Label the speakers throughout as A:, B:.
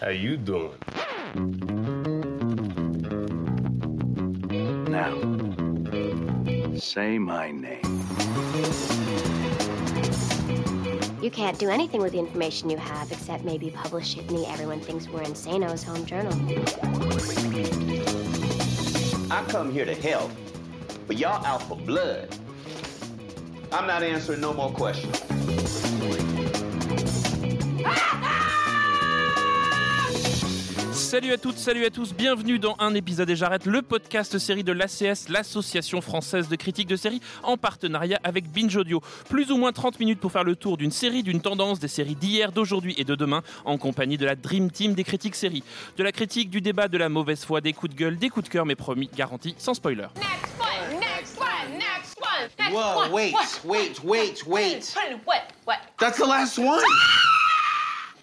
A: How you doing?
B: Now, say my name.
C: You can't do anything with the information you have except maybe publish it in the Everyone Thinks We're Insano's home journal.
D: I come here to help, but y'all out for blood. I'm not answering no more questions.
E: Salut à toutes, salut à tous, bienvenue dans un épisode et j'arrête le podcast série de l'ACS, l'association française de critiques de séries, en partenariat avec Binge Audio. Plus ou moins 30 minutes pour faire le tour d'une série, d'une tendance, des séries d'hier, d'aujourd'hui et de demain, en compagnie de la Dream Team des critiques séries. De la critique, du débat, de la mauvaise foi, des coups de gueule, des coups de cœur, mais promis, garanti, sans spoiler.
F: Next one, next one, next one, next
G: Whoa,
F: one.
G: wait,
F: what?
G: wait, wait, wait.
F: What? What?
G: That's the last one.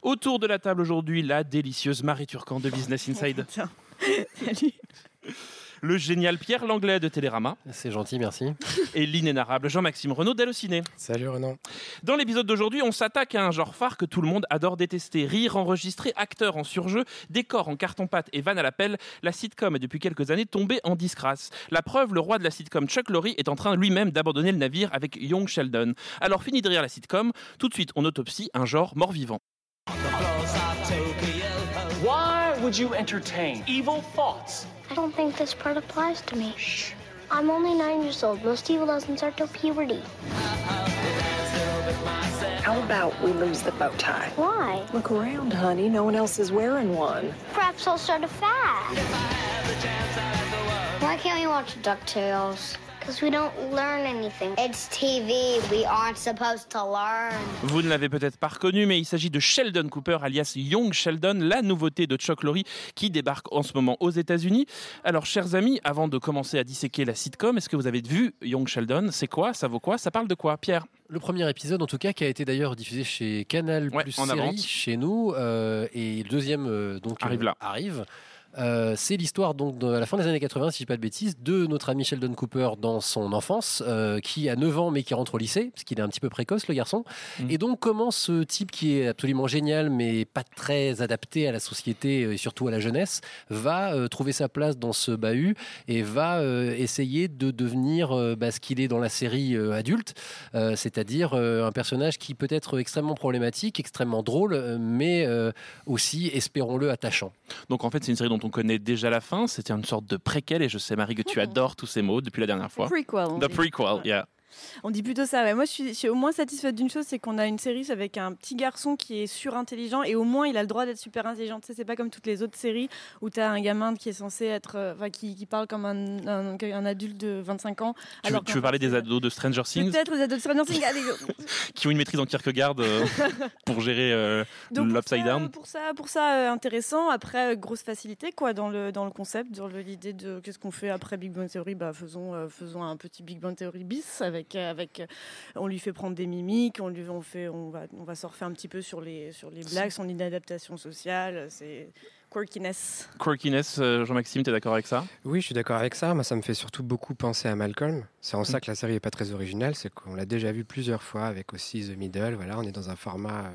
E: Autour de la table aujourd'hui, la délicieuse Marie Turcan de Business Inside.
H: Tiens. Salut.
E: Le génial Pierre Langlais de Télérama
I: C'est gentil, merci.
E: et l'inénarrable Jean-Maxime Renaud d'Allociné.
A: Salut Renan.
E: Dans l'épisode d'aujourd'hui, on s'attaque à un genre phare que tout le monde adore détester. Rire enregistré, acteur en surjeu, décor en carton-pâte et van à la pelle, la sitcom est depuis quelques années tombée en disgrâce. La preuve, le roi de la sitcom Chuck Lorre est en train lui-même d'abandonner le navire avec Young Sheldon. Alors fini de rire la sitcom, tout de suite on autopsie un genre mort-vivant.
J: Would you entertain evil thoughts?
C: I don't think this part applies to me. Shh. I'm only nine years old. Most evil doesn't start till puberty.
K: How about we lose the bow tie?
C: Why?
K: Look around, honey. No one else is wearing one.
C: Perhaps I'll start a fad. Why can't we watch DuckTales? Because we don't learn anything. It's TV. We aren't supposed to learn.
E: Vous ne l'avez peut-être pas reconnu, mais il s'agit de Sheldon Cooper, alias Young Sheldon, la nouveauté de Chuck Lorre qui débarque en ce moment aux États-Unis. Alors, chers amis, avant de commencer à disséquer la sitcom, est-ce que vous avez vu Young Sheldon? C'est quoi? Ça vaut quoi? Ça parle de quoi Pierre?
I: Le premier épisode, en tout cas, qui a été d'ailleurs diffusé chez Canal
E: Ouais,
I: plus
E: en
I: série chez nous, euh, et le deuxième euh, donc
E: Arrive
I: euh,
E: là.
I: Arrive. Euh, c'est l'histoire donc de- à la fin des années 80, si je dis pas de bêtises, de notre ami Sheldon Cooper dans son enfance, euh, qui a 9 ans mais qui rentre au lycée, parce qu'il est un petit peu précoce le garçon.
E: Mhm.
I: Et donc comment ce type qui est absolument génial mais pas très adapté à la société et surtout à la jeunesse, va euh, trouver sa place dans ce bahut et va euh, essayer de devenir euh, bah, ce qu'il est dans la série euh, adulte, euh, c'est-à-dire euh, un personnage qui peut être extrêmement problématique, extrêmement drôle, euh, mais euh, aussi, espérons-le, attachant.
E: Donc en fait, c'est une série dont on connaît déjà la fin. C'était une sorte de préquel, et je sais, Marie, que tu adores tous ces mots depuis la dernière fois.
H: Prequel. on
E: The prequel, yeah.
H: On dit plutôt ça. Ouais. Moi, je suis, je suis au moins satisfaite d'une chose, c'est qu'on a une série avec un petit garçon qui est surintelligent et au moins il a le droit d'être super intelligent. Tu sais, c'est pas comme toutes les autres séries où tu as un gamin qui est censé être, euh, enfin, qui, qui parle comme un, un, un adulte de 25 ans.
E: Tu,
H: alors
E: tu veux parler des
H: c'est-
E: ados de Stranger Things?
H: Peut-être les ados de Stranger Things.
E: Qui ont une maîtrise en Kierkegaard euh, pour gérer euh, l'Upside Down
H: Pour ça, pour ça euh, intéressant. Après, euh, grosse facilité quoi dans le dans le concept, dans l'idée de qu'est-ce qu'on fait après Big Bang Theory? Bah faisons euh, faisons un petit Big Bang Theory bis avec euh, avec. euh, on lui fait prendre des mimiques, on lui on fait on va on va surfer un petit peu sur les sur les blagues, son inadaptation sociale, c'est quirkiness.
E: Quirkiness, euh, Jean-Maxime, t'es d'accord avec ça?
A: Oui, je suis d'accord avec ça. Moi, ça me fait surtout beaucoup penser à Malcolm. C'est en ça que la série est pas très originale, c'est qu'on l'a déjà vu plusieurs fois avec aussi The Middle. Voilà, on est dans un format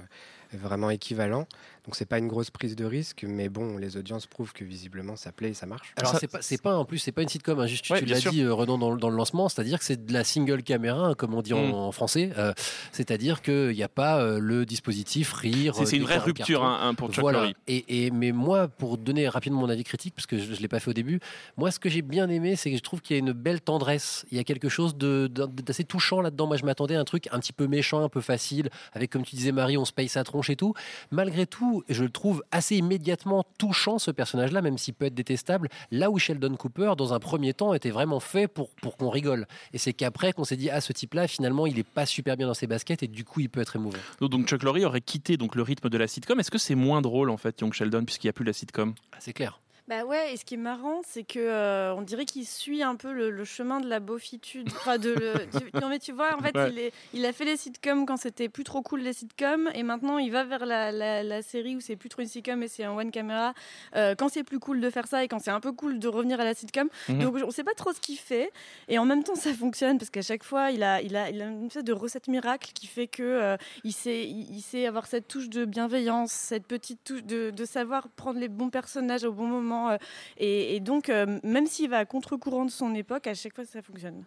A: vraiment équivalent. Donc c'est pas une grosse prise de risque, mais bon, les audiences prouvent que visiblement ça plaît et ça marche.
I: Alors c'est pas, pas en plus c'est pas une sitcom, hein, juste tu,
E: Ouais,
I: tu
E: bien
I: l'as dit euh, Renan dans, le- dans le lancement, c'est-à-dire que c'est de la single caméra, comme on dit en,
E: Mm.
I: en français, euh, c'est-à-dire qu'il n'y a pas euh, le dispositif rire.
E: C'est une
I: euh,
E: vraie rupture hein, hein, pour Chuck
I: voilà. Et, et- mais moi, pour donner rapidement mon avis critique, parce que je, ne l'ai pas fait au début, moi, ce que j'ai bien aimé, c'est que je trouve qu'il y a une belle tendresse. Il y a quelque chose de- de- d'assez touchant là-dedans. Moi, je m'attendais à un truc un petit peu méchant, un peu facile, avec, comme tu disais, Marie, on se paye sa tronche et tout. Malgré tout, je le trouve assez immédiatement touchant, ce personnage-là, même s'il peut être détestable. Là où Sheldon Cooper, dans un premier temps, était vraiment fait pour, pour qu'on rigole. Et c'est qu'après qu'on s'est dit, ah, ce type-là, finalement, il est pas super bien dans ses baskets et du coup, il peut être émouvant.
E: Donc Chuck Lorre aurait quitté donc le rythme de la sitcom. Est-ce que c'est moins drôle en fait, Young Sheldon, puisqu'il n'y a plus la sitcom?
I: Ah, c'est clair.
H: Bah ouais, et ce qui est marrant, c'est que euh, on dirait qu'il suit un peu le, le chemin de la beaufitude. Enfin, de le, tu, non, mais tu vois, en fait,
E: Ouais.
H: il, est- il a fait les sitcoms quand c'était plus trop cool les sitcoms, et maintenant il va vers la, la- la série où c'est plus trop une sitcom et c'est un one camera. euh, quand c'est plus cool de faire ça et quand c'est un peu cool de revenir à la sitcom.
E: Mhm.
H: Donc on sait pas trop ce qu'il fait, et en même temps ça fonctionne parce qu'à chaque fois il a, il a, il a une espèce de recette miracle qui fait que euh, il sait, il, il sait avoir cette touche de bienveillance, cette petite touche de, de savoir prendre les bons personnages au bon moment. Euh, et, et donc, euh, même s'il va à contre-courant de son époque, à chaque fois ça fonctionne.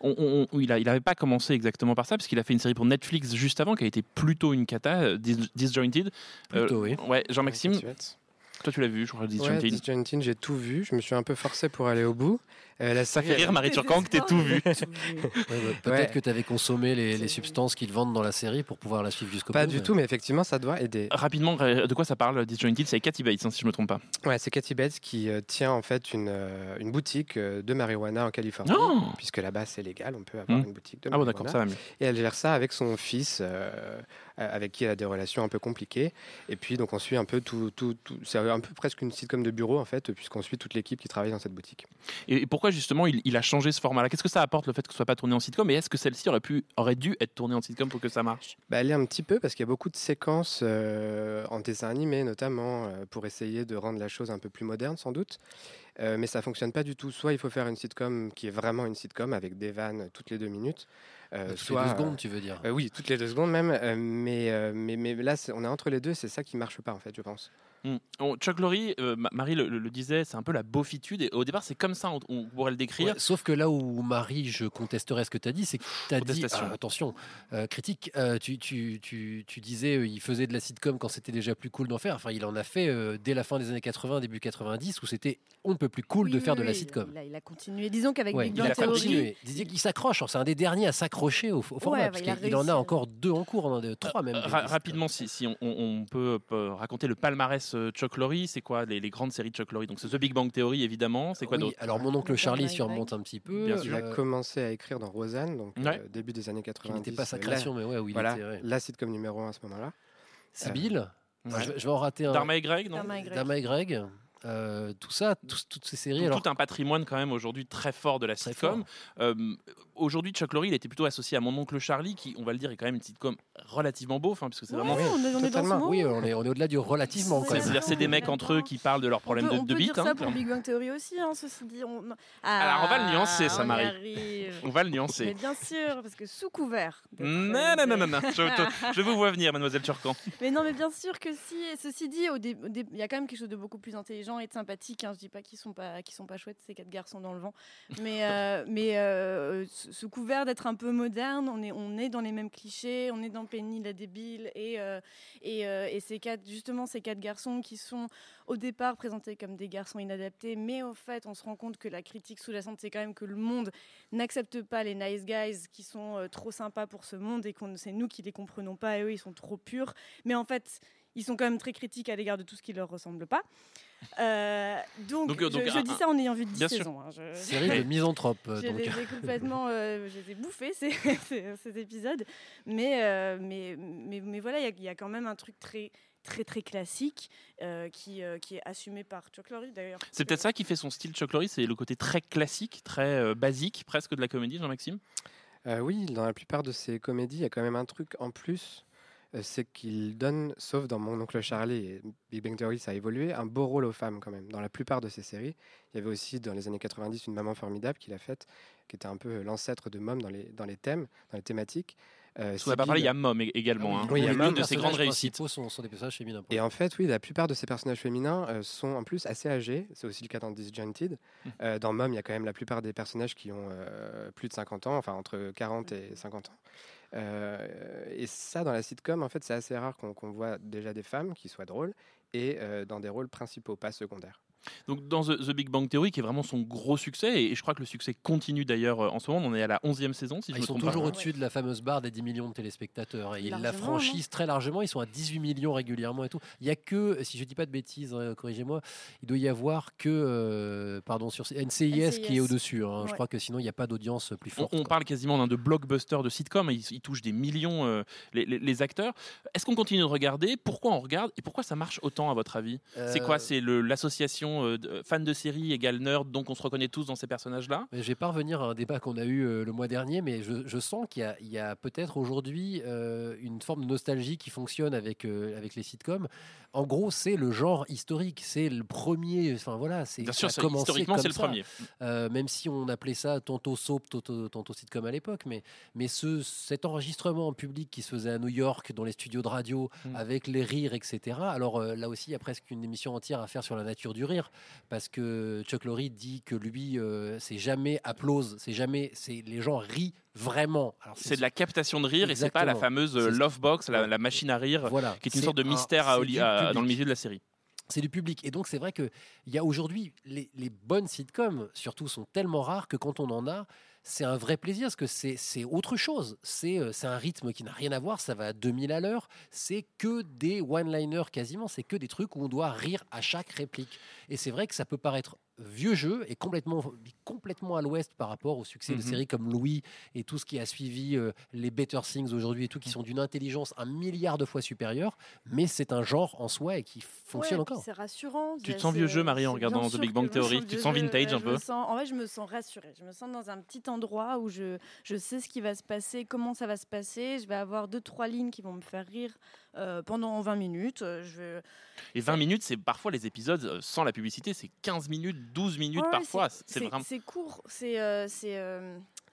E: On- on- on- il n'avait pas commencé exactement par ça, parce qu'il a fait une série pour Netflix juste avant, qui a été plutôt une cata, euh, Dis- Disjointed. Euh,
I: Plutôt, oui.
E: Ouais, Jean-Maxime,
A: Ouais,
E: toi tu l'as vu, je crois,
A: Ouais,
E: Disjointed.
A: Disjointed, j'ai tout vu. Je me suis un peu forcé pour aller au bout. Euh, la
E: Ça
A: série,
E: fait rire Marie Turcan que t'aies tout vu.
I: Ouais, ouais, Peut-être
A: Ouais.
I: que tu avais consommé les, les substances qu'ils vendent dans la série pour pouvoir la suivre jusqu'au bout.
A: Pas du
I: mais-
A: tout, mais effectivement, ça doit aider.
E: Rapidement, de quoi ça parle Disjointed C'est Cathy Bates, hein, si je me trompe pas.
A: Ouais, c'est Cathy Bates qui euh, tient en fait une, euh, une boutique euh, de marijuana en Californie.
E: Oh
A: Puisque là-bas, c'est légal, on peut avoir
E: Hmm.
A: une boutique de
E: Ah bon,
A: marijuana.
E: d'accord, ça va mieux.
A: Et elle gère ça avec son fils, avec qui elle a des relations un peu compliquées. Et puis, donc, on suit un peu tout. tout, tout- c'est un peu presque une sitcom de bureau, en fait, puisqu'on suit toute l'équipe qui travaille dans cette boutique.
E: Et, et pourquoi justement il, il a changé ce format-là? Qu'est-ce que ça apporte le fait que ce soit pas tourné en sitcom? Et est-ce que celle-ci aurait, pu, aurait dû être tournée en sitcom pour que ça marche?
A: Bah, elle est un petit peu, parce qu'il y a beaucoup de séquences euh, en dessin animé, notamment, euh, pour essayer de rendre la chose un peu plus moderne, sans doute. Euh, mais ça fonctionne pas du tout. Soit il faut faire une sitcom qui est vraiment une sitcom avec des vannes toutes les deux minutes. euh,
I: Toutes
A: soit,
I: les deux secondes, tu veux dire?
A: Euh, oui, toutes les deux secondes même. euh, mais, euh, mais, mais là, on est entre les deux, c'est ça qui marche pas, en fait, je pense.
E: On- Chuck Lorre, euh, Ma- Marie le, le- le disait, c'est un peu la beaufitude. Et au départ, c'est comme ça, on, on pourrait le décrire.
I: Ouais, sauf que là où Marie, je contesterais ce que tu as dit, c'est que tu as dit. Ah, attention, euh, critique, euh, tu, tu, tu, tu disais euh, il faisait de la sitcom quand c'était déjà plus cool d'en faire. Enfin, il en a fait euh, dès la fin des années 80, début 90, où c'était on ne peut plus cool de
H: Oui,
I: faire
H: oui,
I: de la sitcom.
H: Il a, il a continué. Disons qu'avec
I: Ouais,
H: Big
I: il
H: Bang
I: a
H: Theory,
I: continué. Il s'accroche. C'est un des derniers à s'accrocher au, au format.
H: Ouais,
I: parce
H: bah, il
I: en a
H: hein.
I: encore deux en cours, on en a trois même.
E: Euh, ra- rapidement, si, si on, on- on peut, peut raconter le palmarès euh, Chuck Lorre, c'est quoi les, les grandes séries de Chuck Lorre? Donc c'est The Big Bang Theory, évidemment. C'est quoi
I: Oui,
E: d'autre?
I: alors mon oncle
H: Le
I: Charlie remonte un petit peu.
E: Bien
A: Il
E: sûr.
A: a
I: euh,
A: commencé à écrire dans Roseanne, donc
E: Ouais.
A: euh, début des années
I: qui
A: 90.
I: n'était pas sa
A: euh,
I: création, mais ouais,
A: la, voilà,
I: était. ouais.
A: la sitcom numéro un à ce moment-là.
I: Sibylle,
E: Ouais.
I: je, vais- je vais en rater un.
E: Dharma et Greg, non?
H: Dharma et Greg.
I: Dharma et Greg, euh, tout ça, toutes ces séries. alors,
E: Tout un patrimoine quand même aujourd'hui très fort de la sitcom. Euh, aujourd'hui, Chuck Lorre, il était plutôt associé à mon oncle Charlie, qui, on va le dire, est quand même une sitcom relativement beauf, hein, puisque c'est
H: Ouais,
E: vraiment.
H: on est, on est dans ce
A: totalement.
H: mot.
I: oui, on est, on est au-delà du relativement.
H: Ouais.
I: quand même.
E: C'est-à-dire, c'est des mecs entre eux qui parlent de leurs problèmes de,
H: on
E: de
H: peut
E: bite.
H: dire
E: hein,
H: ça pour. Big Bang Theory aussi, hein, ceci dit. On...
E: Alors, on va le nuancer, ça, Marie. On va le
H: Mais
E: nuancer.
H: bien sûr, parce que sous couvert.
E: Non, non, non, non, non. Je, te- je vous vois venir, mademoiselle Turcan.
H: Mais non, mais bien sûr que si. Ceci dit, il y a quand même quelque chose de beaucoup plus intelligent et de sympathique. Hein. Je dis pas qu'ils sont pas, qu'ils sont pas chouettes ces quatre garçons dans le vent, mais euh, mais euh, sous couvert d'être un peu moderne, on est on est dans les mêmes clichés, on est dans Penny la débile et euh, et, euh, et ces quatre justement ces quatre garçons qui sont au départ présentés comme des garçons inadaptés, mais au fait on se rend compte que la critique sous-jacente c'est quand même que le monde n'accepte pas les nice guys qui sont euh, trop sympas pour ce monde et qu'on c'est nous qui les comprenons pas et eux ils sont trop purs. Mais en fait, ils sont quand même très critiques à l'égard de tout ce qui leur ressemble pas. Euh, donc,
E: Donc, euh, donc,
H: je, je
E: un-
H: dis ça en ayant vu 10
E: Bien sûr.
H: saisons. hein. Je,
I: Série de misanthrope.
H: je
I: donc.
H: les ai complètement, euh, je les ai bouffés ces, ces, ces épisodes. Mais, euh, mais, mais, mais voilà, il y a- il y, a quand même un truc très très très classique euh, qui, euh, qui est assumé par Chuck Lorre d'ailleurs.
E: C'est peut-être ça qui fait son style Chuck Lorre, c'est le côté très classique, très euh, basique, presque de la comédie, Jean-Maxime?
A: Euh, oui, dans la plupart de ces comédies, il y a quand même un truc en plus, euh, c'est qu'il donne, sauf dans Mon oncle Charlie et Big Bang Theory, ça a évolué, un beau rôle aux femmes quand même. Dans la plupart de ces séries, il y avait aussi dans les années 90 une maman formidable qu'il a faite, qui était un peu l'ancêtre de Mom dans les, dans les thèmes, dans les thématiques. Euh,
E: qu'on n'a pas parlé, il y a Mom également. hein.
A: Oui, il y a
E: L'une
A: Mom,
E: de ses grandes réussites.
I: Sont, sont des personnages féminins.
A: Et en fait, oui, la plupart de ces personnages féminins euh, sont en plus assez âgés. C'est aussi le cas dans Disjointed. Euh, dans Mom, il y a quand même la plupart des personnages qui ont euh, plus de 50 ans, enfin entre 40 et 50 ans. Euh, et ça, dans la sitcom, en fait, c'est assez rare qu'on voit déjà des femmes qui soient drôles et euh, dans des rôles principaux, pas secondaires.
E: Donc dans The, Big Bang Theory, qui est vraiment son gros succès, et je crois que le succès continue d'ailleurs euh, en ce moment, on est à la 11e saison, si
I: Ah,
E: je
I: ils
E: me
I: sont toujours au-dessus de la fameuse barre des 10 millions de téléspectateurs. Et ils la franchissent très largement. Ils sont à 18 millions régulièrement et tout. Il n'y a que, si je dis pas de bêtises, hein, corrigez-moi, il doit y avoir que, euh, pardon, sur NCIS, qui est au-dessus. hein. Je crois que sinon, il n'y a pas d'audience plus forte.
E: on parle quasiment d'un de blockbuster de sitcom, ils, ils touchent des millions euh, les, les- les acteurs. Est-ce qu'on continue de regarder? Pourquoi on regarde? Et pourquoi ça marche autant à votre avis? C'est quoi? C'est l'association euh, de- fan de série égale nerd, donc on se reconnaît tous dans ces personnages-là.
I: Je vais pas revenir à un débat qu'on a eu euh, le mois dernier, mais je, je sens qu'il y a, peut-être aujourd'hui euh, une forme de nostalgie qui fonctionne avec, euh, avec les sitcoms. En gros, c'est le genre historique, c'est le premier. Enfin voilà, c'est
E: Bien
I: ça
E: sûr,
I: a
E: historiquement, c'est le premier.
I: Euh, même si on appelait ça tantôt soap, tantôt, tantôt sitcom à l'époque, mais, mais ce, cet enregistrement en public qui se faisait à New York, dans les studios de radio,
E: Mm.
I: avec les rires, etc. Alors euh, là aussi, il y a presque une émission entière à faire sur la nature du rire, parce que Chuck Lorre dit que lui, euh, c'est jamais applause, c'est jamais, c'est les gens rient vraiment.
E: C'est de la captation de rire et c'est pas la fameuse euh, love box, la, la machine à rire,
I: Voilà.
E: qui est une sorte de
I: un-
E: mystère à Oli- à- dans le milieu de la série.
I: C'est du public. Et donc, c'est vrai qu'il y a aujourd'hui, les, les bonnes sitcoms, surtout, sont tellement rares que quand on en a, c'est un vrai plaisir parce que c'est autre chose. Euh, c'est un rythme qui n'a rien à voir, ça va à 2000 à l'heure. C'est que des one-liners quasiment, c'est que des trucs où on doit rire à chaque réplique. Et c'est vrai que ça peut paraître vieux jeu et complètement, complètement à l'ouest par rapport au succès de
E: Mhm.
I: séries comme Louis et tout ce qui a suivi euh, les Better Things aujourd'hui et tout, qui sont d'une intelligence un milliard de fois supérieure. Mais c'est un genre en soi et qui fonctionne
H: Ouais,
I: encore.
H: C'est rassurant.
E: Tu te sens vieux jeu, Marie, en regardant The Big Bang Theory. Tu te
H: vieux
E: sens
H: jeu,
E: vintage un
H: je
E: peu
H: me sens- En vrai, je me sens rassurée. Je me sens dans un petit endroit où je, je sais ce qui va se passer, comment ça va se passer. Je vais avoir deux, trois lignes qui vont me faire rire euh, pendant 20 minutes. Euh, Je
E: Et 20 minutes, c'est parfois les épisodes euh, sans la publicité, c'est 15 minutes, 12 minutes
H: Ouais,
E: parfois. C'est vraiment.
H: C'est court, c'est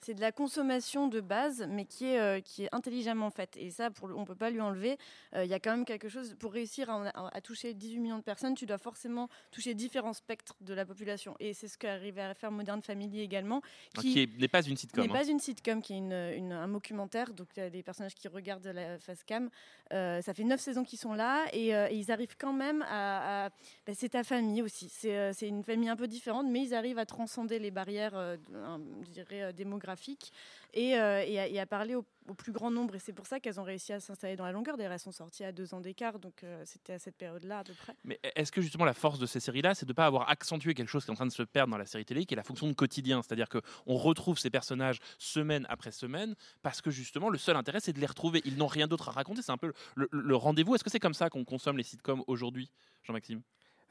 H: c'est de la consommation de base, mais qui est, euh, qui est intelligemment faite. Et ça, pour, on peut pas lui enlever. Euh, Il y a quand même quelque chose, pour réussir à, à- à toucher 18 millions de personnes, tu dois forcément toucher différents spectres de la population. Et c'est ce qu'arrive à faire Modern Family également,
E: Qui est- n'est pas une sitcom.
H: n'est
E: hein.
H: pas une sitcom, qui est une, une- un documentaire. Donc, il y a des personnages qui regardent la face cam. Euh, ça fait neuf saisons qu'ils sont là et, et ils arrivent quand même à. à- bah, c'est ta famille aussi. C'est une famille un peu différente, mais ils arrivent à transcender les barrières, je dirais, euh, et, euh, et à, et à parler au, au plus grand nombre. Et c'est pour ça qu'elles ont réussi à s'installer dans la longueur. D'ailleurs, elles sont sorties à deux ans d'écart, donc euh, c'était à cette période-là à peu près.
E: Mais est-ce que justement la force de ces séries-là, c'est de ne pas avoir accentué quelque chose qui est en train de se perdre dans la série télé, qui est la fonction de quotidien? C'est-à-dire qu'on retrouve ces personnages semaine après semaine, parce que justement le seul intérêt, c'est de les retrouver. Ils n'ont rien d'autre à raconter, c'est un peu le, le- le rendez-vous. Est-ce que c'est comme ça qu'on consomme les sitcoms aujourd'hui, Jean-Maxime?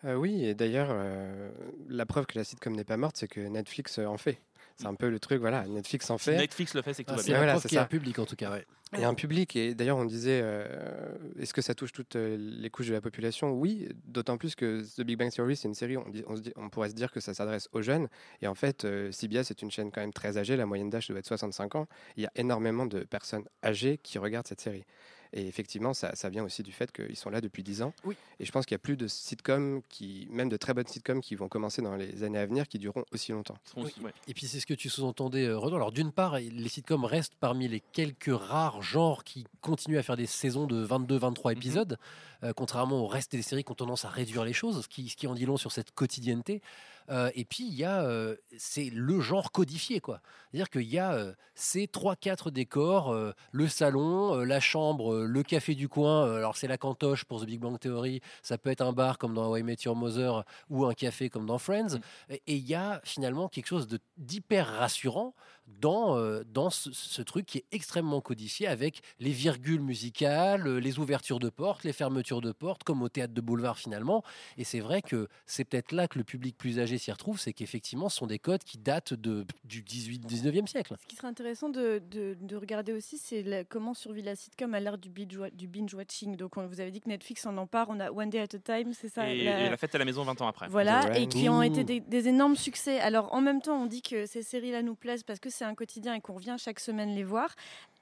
A: Euh, oui, et d'ailleurs, euh, la preuve que la sitcom n'est pas morte, c'est que Netflix en fait. C'est un peu le truc, voilà, Netflix en
E: Si
A: fait.
E: Netflix le fait, c'est que tout
I: Ah,
E: va bien.
A: Voilà, c'est
I: qu'il y a
A: ça.
I: un public en tout cas. ouais.
A: Il y a un public, et d'ailleurs on disait, euh, est-ce que ça touche toutes euh, les couches de la population? Oui, d'autant plus que The Big Bang Theory, c'est une série, on, dit- on, se dit- on pourrait se dire que ça s'adresse aux jeunes, et en fait, euh, CBS est une chaîne quand même très âgée, la moyenne d'âge doit être 65 ans, il y a énormément de personnes âgées qui regardent cette série. Et effectivement, ça, ça vient aussi du fait qu'ils sont là depuis 10 ans.
I: Oui.
A: Et je pense qu'il y a plus de sitcoms, qui, même de très bonnes sitcoms, qui vont commencer dans les années à venir, qui dureront aussi longtemps.
E: Ouais.
I: Et puis c'est ce que tu sous-entendais, euh, Renaud. Alors d'une part, les sitcoms restent parmi les quelques rares genres qui continuent à faire des saisons de 22-23 épisodes, euh, contrairement au reste des séries qui ont tendance à réduire les choses, ce qui, ce qui en dit long sur cette quotidienneté. Euh, et puis il y a, euh, c'est le genre codifié, quoi. C'est-à-dire qu'il y a ces 3-4 décors, le salon, la chambre, le café du coin. alors c'est la cantoche pour The Big Bang Theory, ça peut être un bar comme dans How Met Your Mother ou un café comme dans Friends. Et et il y a finalement quelque chose d'hyper rassurant dans, euh, dans ce, ce truc qui est extrêmement codifié avec les virgules musicales, euh, les ouvertures de portes, les fermetures de portes, comme au théâtre de boulevard finalement. Et c'est vrai que c'est peut-être là que le public plus âgé s'y retrouve, c'est qu'effectivement, ce sont des codes qui datent de, du 18-19e siècle.
H: Ce qui serait intéressant de, de- de regarder aussi, c'est la- comment survit la sitcom à l'ère du binge- du binge-watching. Donc, on, vous avez dit que Netflix en empare. On a One Day at a Time, c'est ça
E: Et,
H: la-
E: et la fête à la maison 20 ans après.
H: Voilà, et qui ont été des, des énormes succès. Alors, en même temps, on dit que ces séries-là nous plaisent parce que c'est un quotidien et qu'on revient chaque semaine les voir.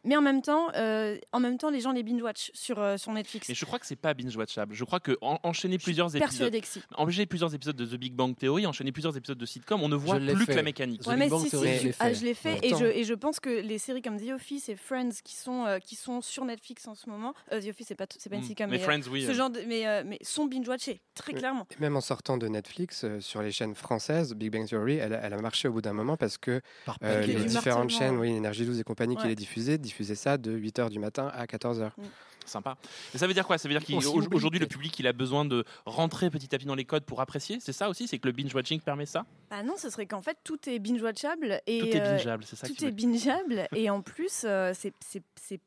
H: Mais en même temps, euh, en même temps, les gens les binge-watch sur, euh, sur Netflix.
E: Mais je crois que c'est pas binge-watchable. Je crois que en- enchaîner plusieurs épisodes,
H: si.
E: enchaîner plusieurs épisodes de The Big Bang Theory, enchaîner plusieurs épisodes de sitcom, on ne voit
I: Je
E: plus
I: fait.
E: que la mécanique.
I: The
H: Ouais,
I: Big
H: mais
I: Bang
H: si, si,
I: Theory, je l'ai
H: ah,
I: fait.
H: je l'ai fait et je, et je pense que les séries comme The Office et Friends qui sont, euh, qui sont sur Netflix en ce moment, euh, The Office c'est pas, c'est pas une
E: Mm.
H: sitcom,
E: mais
H: mais, euh,
E: Friends, oui.
H: ce
E: euh,
H: genre de, mais, euh, mais sont binge-watchés, très
A: Oui.
H: clairement.
A: Et même en sortant de Netflix, euh, sur les chaînes françaises, Big Bang Theory, elle, a- elle a marché au bout d'un moment parce que
I: Par
A: euh,
H: qu'il y a
A: les différentes chaînes, oui, Énergie 12 et compagnie qui les diffusaient, diffusaient ça de 8h du matin à 14h.
E: Sympa. Et ça veut dire quoi? Ça veut dire qu'aujourd'hui, le public, il a besoin de rentrer petit à petit dans les codes pour apprécier? C'est ça aussi? C'est que le binge-watching permet ça?
H: Bah non, ce serait qu'en fait tout est binge-watchable et
E: Tout est
H: euh,
E: bingeable, c'est ça que
H: tout est bingeable et en plus euh, c'est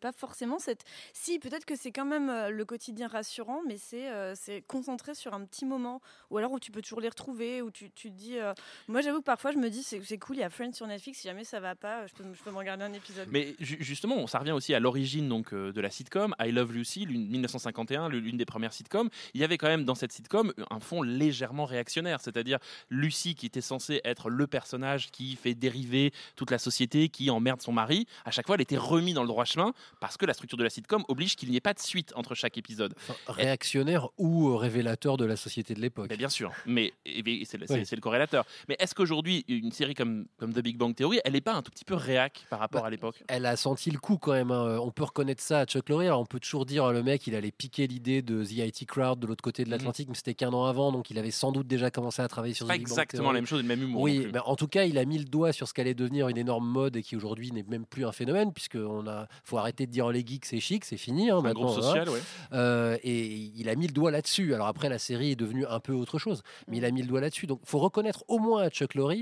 H: pas forcément cette si peut-être que c'est quand même euh, le quotidien rassurant mais c'est euh, concentré sur un petit moment ou alors où tu peux toujours les retrouver où tu, tu te dis euh, moi j'avoue que parfois je me dis c'est cool il y a Friends sur Netflix si jamais ça va pas je peux je peux me regarder un épisode.
E: Mais ju- justement, ça revient aussi à l'origine donc euh, de la sitcom I Love Lucy, l'une- 1951, le- l'une des premières sitcoms. Il y avait quand même dans cette sitcom un fond légèrement réactionnaire, c'est-à-dire Lucy qui était censée être le personnage qui fait dériver toute la société, qui emmerde son mari. À chaque fois, elle était remise dans le droit chemin parce que la structure de la sitcom oblige qu'il n'y ait pas de suite entre chaque épisode.
I: Réactionnaire ou euh, révélateur de la société de l'époque.
E: Bien sûr, mais c'est le,
I: Oui.
E: corrélateur. Mais est-ce qu'aujourd'hui, une série comme, comme The Big Bang Theory, elle n'est pas un tout petit peu réac par rapport à l'époque?
I: Elle a senti le coup quand même. hein. On peut reconnaître ça à Chuck Lorre. On peut toujours dire le mec, il allait piquer l'idée de The IT Crowd de l'autre côté de l'Atlantique, mais c'était qu'un an avant, donc il avait sans doute déjà commencé à travailler sur
E: Pas
I: The Big Bang
E: exactement la même chose, le même humour.
I: Oui, mais en tout cas, il a mis le doigt sur ce qu'allait devenir une énorme mode et qui aujourd'hui n'est même plus un phénomène, puisqu'on a, faut arrêter de dire les geeks c'est chic, c'est fini. hein,
E: un groupe
I: hein.
E: social, ouais.
I: Euh, et il a mis le doigt là-dessus. Alors après, la série est devenue un peu autre chose, mais il a mis le doigt là-dessus. Donc, faut reconnaître au moins à Chuck Lorre,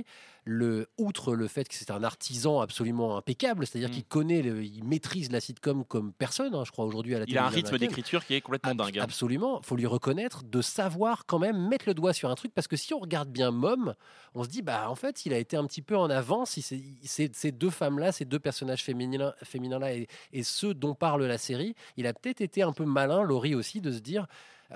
I: le, outre le fait que c'est un artisan absolument impeccable, c'est-à-dire
E: Mm.
I: qu'il connaît, le- il maîtrise la sitcom comme personne, hein, je crois aujourd'hui à la
E: Il a un rythme d'écriture qui est complètement dingue. hein.
I: Absolument, faut lui reconnaître de savoir quand même mettre le doigt sur un truc parce que si on regarde bien Mom, on se dit bah en fait il a été un petit peu en avance. il Ces deux femmes-là, ces deux personnages féminins, féminins-là et, et ceux dont parle la série, il a peut-être été un peu malin, Laurie aussi, de se dire.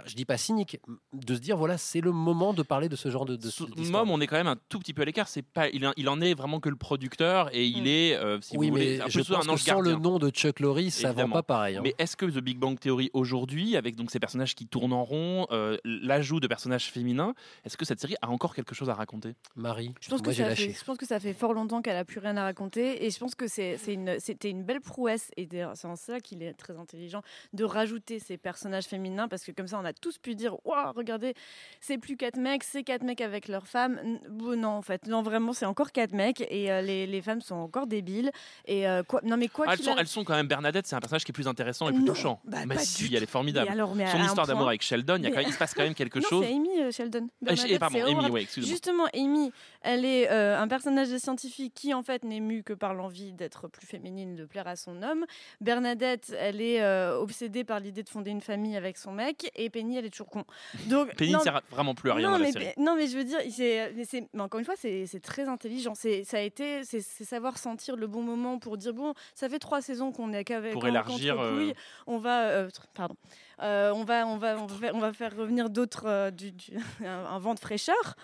I: Je dis pas cynique, de se dire voilà, c'est le moment de parler de ce genre de. de.
E: Mom, on est quand même un tout petit peu à l'écart. C'est pas, il, en- il en est vraiment que le producteur et il est, euh, si
I: oui,
E: vous voulez,
I: mais
E: un
I: je
E: peu
I: pense
E: un
I: que
E: ange
I: sans le nom de Chuck Lorre, ça vend
E: Évidemment.
I: pas pareil. hein.
E: Mais est-ce que The Big Bang Theory aujourd'hui, avec donc ces personnages qui tournent en rond, euh, l'ajout de personnages féminins, est-ce que cette série a encore quelque chose à raconter?
I: Marie,
H: Je pense,
I: moi
H: que ça
I: lâché.
H: fait, je pense que ça fait fort longtemps qu'elle a plus rien à raconter et je pense que c'est c'est une- c'était une belle prouesse et c'est en ça qu'il est très intelligent de rajouter ces personnages féminins parce que comme ça on a tous pu dire waouh regardez c'est plus quatre mecs c'est quatre mecs avec leurs femmes bon, non en fait non vraiment c'est encore quatre mecs et euh, les, les femmes sont encore débiles et euh, quoi non mais quoi
E: Ah, elles, sont, elles sont quand même Bernadette, c'est un personnage qui est plus intéressant et plus
H: Non,
E: touchant.
H: bah,
E: mais si, elle est formidable.
H: Mais alors, mais
E: Son histoire d'amour avec Sheldon, il, y a
H: Mais-
E: quand même- il se passe quand même quelque
H: non,
E: chose.
H: c'est Amy euh, Sheldon.
E: Ah,
H: Bernadette,
E: pardon,
H: c'est
E: Amy, ouais.
H: Justement, Amy, elle est euh, un personnage de scientifique qui, en fait, n'est mu que par l'envie d'être plus féminine, de plaire à son homme. Bernadette, elle est euh, obsédée par l'idée de fonder une famille avec son mec. Et Penny, elle est toujours con. Donc,
E: Penny ne sert vraiment plus à rien
H: non,
E: dans la
H: mais,
E: série.
H: non, mais je veux dire, c'est, mais mais encore une fois, c'est, très intelligent. C'est, ça a été, c'est, savoir sentir le bon moment pour dire bon, ça fait trois saisons qu'on est qu'avec
E: Pour élargir, euh,
H: on va, euh, pardon, Euh, on va, on va, on va, faire, on va faire revenir d'autres, euh, du, du- un, un vent de fraîcheur.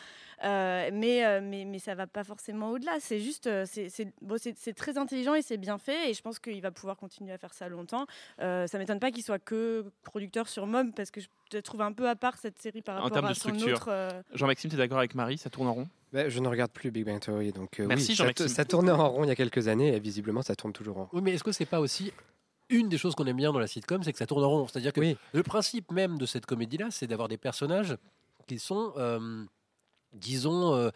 H: Euh, mais, euh, mais, mais ça va pas forcément au-delà. C'est juste, euh, c'est, bon, très intelligent et c'est bien fait. Et je pense qu'il va pouvoir continuer à faire ça longtemps. Euh, ça m'étonne pas qu'il soit que producteur sur Mob parce que je trouve un peu à part cette série par
E: En
H: rapport
E: termes
H: à
E: de
H: son
E: structure.
H: autre. euh,
E: Jean-Maxime, tu es d'accord avec Marie? Ça tourne en rond?
A: Ben, je ne regarde plus Big Bang Theory, donc euh,
E: Merci,
A: oui, ça, ça tournait en rond il y a quelques années et visiblement ça tourne toujours en rond.
I: Oui, mais est-ce que c'est pas aussi une des choses qu'on aime bien dans la sitcom, c'est que ça tourne en rond? C'est-à-dire que
A: Oui.
I: le principe même de cette comédie-là, c'est d'avoir des personnages qui sont, euh, disons, euh,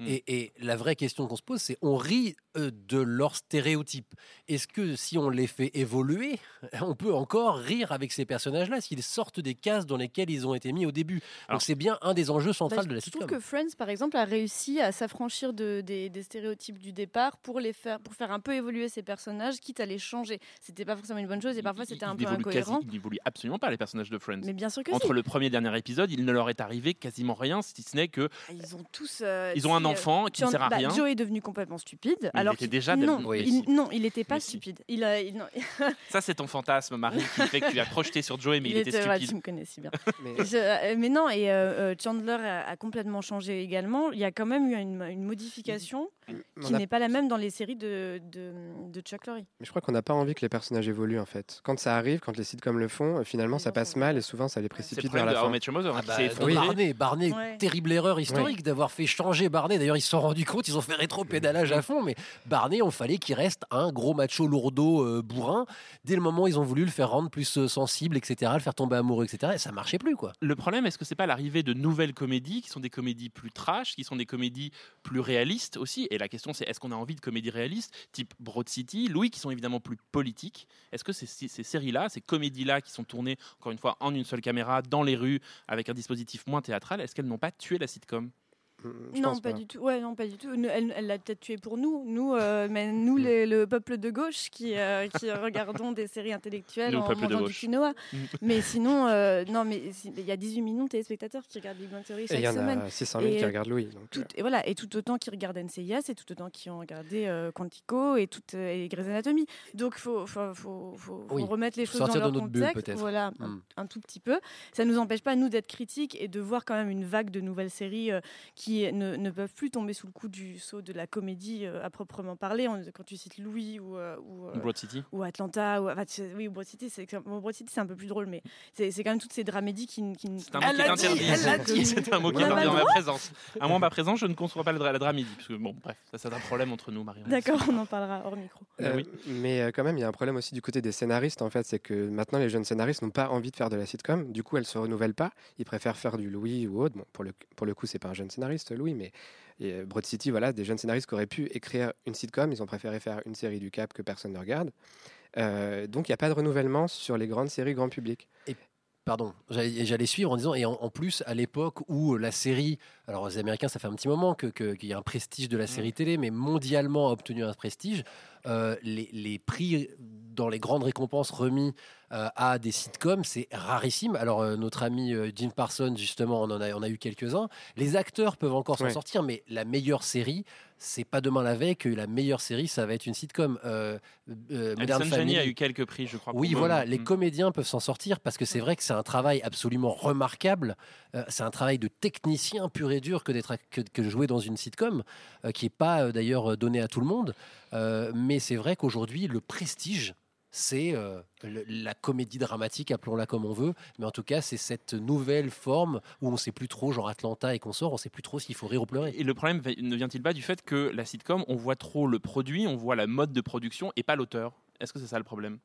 E: Hmm.
I: Et, et la vraie question qu'on se pose, c'est on rit euh, de leurs stéréotypes. Est-ce que si on les fait évoluer, on peut encore rire avec ces personnages-là s'ils sortent des cases dans lesquelles ils ont été mis au début?
E: Alors-
I: Donc c'est bien un des enjeux centraux
H: Bah,
I: de la
H: je trouve
I: sitcom.
H: que Friends, par exemple, a réussi à s'affranchir de, des, des stéréotypes du départ pour les faire, pour faire un peu évoluer ces personnages, quitte à les changer. C'était pas forcément une bonne chose et parfois c'était
E: il
H: un peu
E: évolue quasi-
H: incohérent.
E: il n'évolue absolument pas les personnages de Friends.
H: Mais bien sûr que
E: Entre
H: si.
E: le premier et dernier épisode, il ne leur est arrivé quasiment rien, si ce n'est que
H: Ah, Ils ont tous. euh,
E: ils ont un enfant qui ne
H: Chan-
E: sert à
H: bah,
E: rien.
H: Joe est devenu complètement stupide.
E: il
H: alors
E: était
H: qu'il-
E: déjà
H: non,
E: devenu-
I: Oui.
H: il, non, il n'était pas
E: Mais si.
H: stupide. Il a, il- non,
E: Ça, c'est ton fantasme, Marie, qui fait que tu as projeté sur Joey, mais il, était
H: ouais,
E: stupide.
H: tu me connais si bien.
A: Mais
H: Je- euh, mais non, et euh, euh, Chandler a, a complètement changé également. Il y a quand même eu une, une modification
A: on
H: qui
A: a-
H: n'est pas la même dans les séries de, de, de Chuck Lorre.
A: mais je crois qu'on n'a pas envie que les personnages évoluent en fait. Quand ça arrive, quand les sitcoms le font, euh, finalement ça passe mal et souvent ça les précipite vers la fin.
E: Hein,
I: Ah
E: qui
I: bah. Barney, Barney,
H: Ouais.
I: terrible erreur historique d'avoir fait changer Barney D'ailleurs, ils se sont rendus compte, ils ont fait rétro-pédalage à fond. Mais Barney, on fallait qu'il reste un gros macho lourdeau euh, bourrin. Dès le moment où ils ont voulu le faire rendre plus euh, sensible, etc., le faire tomber amoureux, etc., et ça marchait plus, quoi.
E: Le problème, est-ce que c'est pas l'arrivée de nouvelles comédies qui sont des comédies plus trash, qui sont des comédies plus réalistes aussi? Et la question, c'est est-ce qu'on a envie de comédies réalistes, type Broad City, Louis, qui sont évidemment plus politiques? Est-ce que ces, ces séries-là, ces comédies-là, qui sont tournées encore une fois en une seule caméra, dans les rues, avec un dispositif moins théâtral, est-ce qu'elles n'ont pas tué la sitcom?
A: Je
H: non, pas, du tout. Ouais, non, pas du tout. Elle l'a peut-être tué pour nous, nous, euh, mais nous, les- le peuple de gauche, qui, euh, qui regardons des séries intellectuelles
E: Nous,
H: en
E: peuple de
H: mangeant du
E: gauche.
H: quinoa. mais sinon, euh, non, mais il y a 18 millions de téléspectateurs qui regardent Big Bang Theory
A: Et
H: chaque
A: il y en
H: semaine.
A: a 600 000
H: Et,
A: qui regardent Louis. Donc,
H: Tout, et voilà, et tout autant qui regardent NCIS, et tout autant qui ont regardé Quantico et, tout, euh, et Grey's Anatomy. Donc, il faut, faut, faut, faut-
I: Oui,
H: remettre les choses dans
I: sortir
H: leur
I: notre bulle,
H: contexte. Voilà, un- un, tout petit peu. Ça ne nous empêche pas, nous, d'être critiques et de voir quand même une vague de nouvelles séries euh, qui ne, ne peuvent plus tomber sous le coup du saut de la comédie euh, à proprement parler. On- quand tu cites Louis ou, euh, ou, euh,
E: Broad City
H: ou Atlanta, ou, enfin, oui, ou Broad City, c'est bon, un peu plus drôle, mais c'est quand même toutes ces dramédies qui, qui
E: C'est un mot qui est interdit. C'est un mot qui est interdit
H: pas
E: en ma présence. À moi, ma présence, je ne conçois pas la, dra- la dramédie. Parce que, bon, bref, ça, c'est un problème entre nous, Marie.
H: D'accord, on en parlera hors micro.
A: Euh,
E: oui.
A: Mais euh, quand même, il y a un problème aussi du côté des scénaristes, en fait, c'est que maintenant les jeunes scénaristes n'ont pas envie de faire de la sitcom. Du coup, elles se renouvellent pas. Ils préfèrent faire du Louis ou autre. Bon, pour le pour le coup, c'est pas un jeune scénariste, Louis, mais euh, Broad City, voilà, des jeunes scénaristes qui auraient pu écrire une sitcom, ils ont préféré faire une série du Cap que personne ne regarde. Euh, donc, il n'y a pas de renouvellement sur les grandes séries grand public.
I: Pardon, j'allais suivre en disant, et en, en plus, à l'époque où la série, alors les Américains, ça fait un petit moment que- qu'il y a un prestige de la série télé, mais mondialement a obtenu un prestige, euh, les, les prix dans les grandes récompenses remis euh, à des sitcoms, c'est rarissime. Alors, euh, notre ami Jim Parsons, justement, on en a, on a eu quelques-uns. Les acteurs peuvent encore s'en
A: Ouais.
I: sortir, mais la meilleure série, c'est pas demain la veille que la meilleure série, ça va être une sitcom. Euh, euh, Modern
E: a eu quelques prix, je crois.
I: oui, voilà, les
E: Mm.
I: comédiens peuvent s'en sortir parce que c'est vrai que c'est un travail absolument remarquable. Euh, c'est un travail de technicien pur et dur que, d'être, que, jouer dans une sitcom, euh, qui n'est pas euh, d'ailleurs donné à tout le monde. Mais c'est vrai qu'aujourd'hui, le prestige, c'est euh, la comédie dramatique, appelons-la comme on veut. Mais en tout cas, c'est cette nouvelle forme où on ne sait plus trop, genre Atlanta et qu'on sort, on ne sait plus trop s'il faut rire ou pleurer.
E: Et le problème ne vient-il pas du fait que la sitcom, on voit trop le produit, on voit la mode de production et pas l'auteur? Est-ce que c'est ça le problème?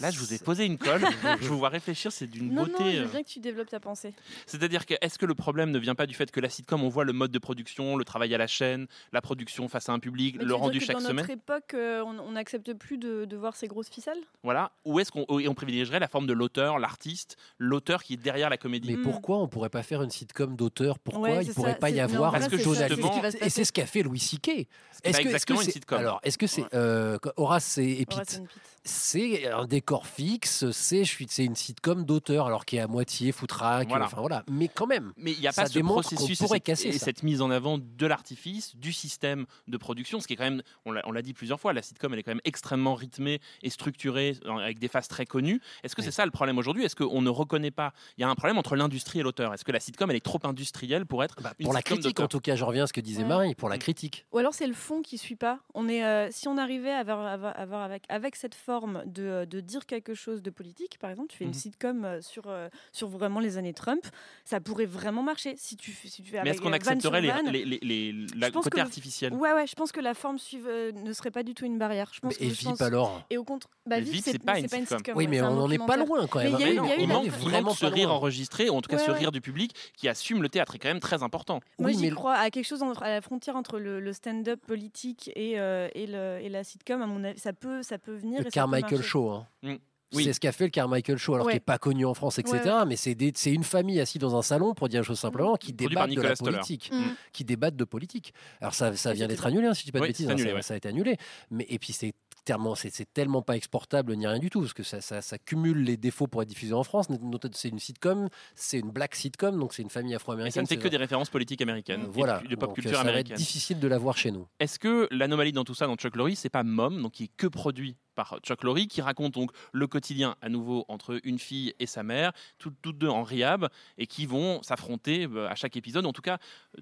E: Là, je vous ai posé une colle, je vous vois réfléchir, c'est d'une beauté.
H: non, je veux bien que tu développes ta pensée.
E: C'est-à-dire que est-ce que le problème ne vient pas du fait que la sitcom, on voit le mode de production, le travail à la chaîne, la production face à un public,
H: Mais tu
E: le
H: veux
E: rendu
H: dire que
E: chaque
H: dans
E: semaine?
H: notre époque, euh, on on n'accepte plus de, de voir ces grosses ficelles?
E: Voilà. Ou est-ce qu'on et on privilégierait la forme de l'auteur, l'artiste, l'auteur qui est derrière la comédie?
I: Mais pourquoi on pourrait pas faire une sitcom d'auteur? Pourquoi
H: Ouais,
I: il
H: c'est
I: pourrait
H: ça,
I: pas y avoir
E: Parce que justement-
I: Et c'est ce qu'a fait Louis C.K.
E: pas exactement une
I: c'est-
E: sitcom.
I: Alors, est-ce que c'est euh, Horace et, Pete. C'est un décor fixe, c'est je suis- c'est une sitcom d'auteur, alors qui est à moitié foutraque,
E: Voilà.
I: enfin voilà. Mais quand même,
E: Mais il n'y a
I: Ça
E: pas ce
I: démontre qu'on
E: processus et,
I: pourrait
E: cette,
I: casser
E: et cette mise en avant de l'artifice, du système de production, ce qui est quand même, on l'a dit plusieurs fois, la sitcom elle est quand même extrêmement rythmée et structurée avec des phases très connues. Est-ce que
I: Oui.
E: c'est ça le problème aujourd'hui? Est-ce qu'on ne reconnaît pas? Il y a un problème entre l'industrie et l'auteur. Est-ce que la sitcom elle est trop industrielle pour être
I: bah,
E: une
I: pour la critique en tout cas, je reviens à ce que disait
H: Ouais.
I: Marie, pour la
E: Mm.
I: critique.
H: Ou alors c'est le fond qui suit pas. On est, euh, si on arrivait à avoir, avoir- avoir avec, avec cette forme de, euh, de dire quelque chose de politique, par exemple, tu fais
E: Mhm.
H: une sitcom euh, sur, euh, sur vraiment les années Trump, ça pourrait vraiment marcher. Si tu, fais- si tu fais
E: Mais
H: avec,
E: est-ce qu'on accepterait les, les, les, les- la côté
H: que le-
E: artificiel?
H: Ouais, ouais, je pense que la forme suive euh, ne serait pas du tout une barrière. Je pense
I: Mais-
H: que
I: et
H: je pense-
I: alors?
H: Et au contre, bah,
E: c'est pas une sitcom.
I: Oui, mais on n'en est pas loin quand même.
H: il
I: hein.
E: manque,
I: vraiment
E: ce
I: pas
E: rire enregistré, ou en tout cas ce rire du public qui assume le théâtre, est quand même très important.
H: Moi,
I: Oui,
H: j'y crois à quelque chose à la frontière entre le, stand-up politique et, la sitcom. À mon avis, ça peut, ça peut venir.
I: Le
H: et ça
I: Carmichael. Show. hein.
E: Mm. Oui.
I: C'est ce qu'a fait le Carmichael Show, alors
H: Ouais.
I: qui n'est pas connu en France, etc.
H: Ouais, ouais.
I: Mais c'est des- c'est une famille assise dans un salon, pour dire les choses simplement, qui débattent de la politique.
H: Mm.
I: Qui débattent de politique. Alors ça, ça vient d'être annulé, hein, si je dis pas de
E: Oui,
I: bêtises. hein, ça, a été annulé. Mais, et puis c'est tellement, c'est c'est tellement pas exportable ni rien du tout, parce que ça, ça, ça cumule les défauts pour être diffusé en France. C'est une sitcom, c'est une black sitcom, donc c'est une famille
E: Et
I: afro-américaine.
E: ça ne fait que des références politiques américaines, et
I: Voilà,
E: de, pop
I: Donc,
E: culture
I: ça va être
E: américaine.
I: difficile de la voir chez nous.
E: Est-ce que l'anomalie dans tout ça, dans Chuck Lorre, c'est pas Mom, donc qui est que produit par Chuck Lorre, qui raconte donc le quotidien à nouveau entre une fille et sa mère, toutes, deux en riab, et qui vont s'affronter euh, à chaque épisode, en tout cas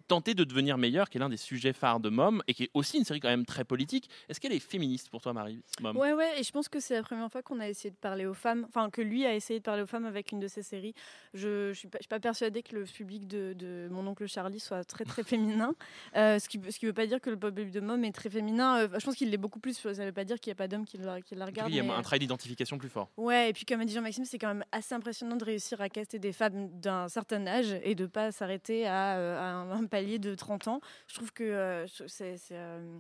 E: tenter de devenir meilleur, qui est l'un des sujets phares de Mom, et qui est aussi une série quand même très politique. Est-ce qu'elle est féministe pour toi, Marie Mom?
H: Ouais, ouais, et je pense que c'est la première fois qu'on a essayé de parler aux femmes, enfin que lui a essayé de parler aux femmes avec une de ses séries. Je ne suis, pas- persuadée que le public de, de Mon oncle Charlie soit très très féminin, Euh, ce qui ne veut pas dire que le public de Mom est très féminin. Euh, je pense qu'il l'est beaucoup plus, ça ne veut pas dire qu'il n'y a pas d'hommes qui la, qui la.
E: Il y a
H: mais-
E: un travail d'identification plus fort.
H: Ouais, et puis comme a dit Jean-Maxime, c'est quand même assez impressionnant de réussir à caster des femmes d'un certain âge et de pas s'arrêter à, euh, à un, un palier de 30 ans. Je trouve que euh, c'est euh,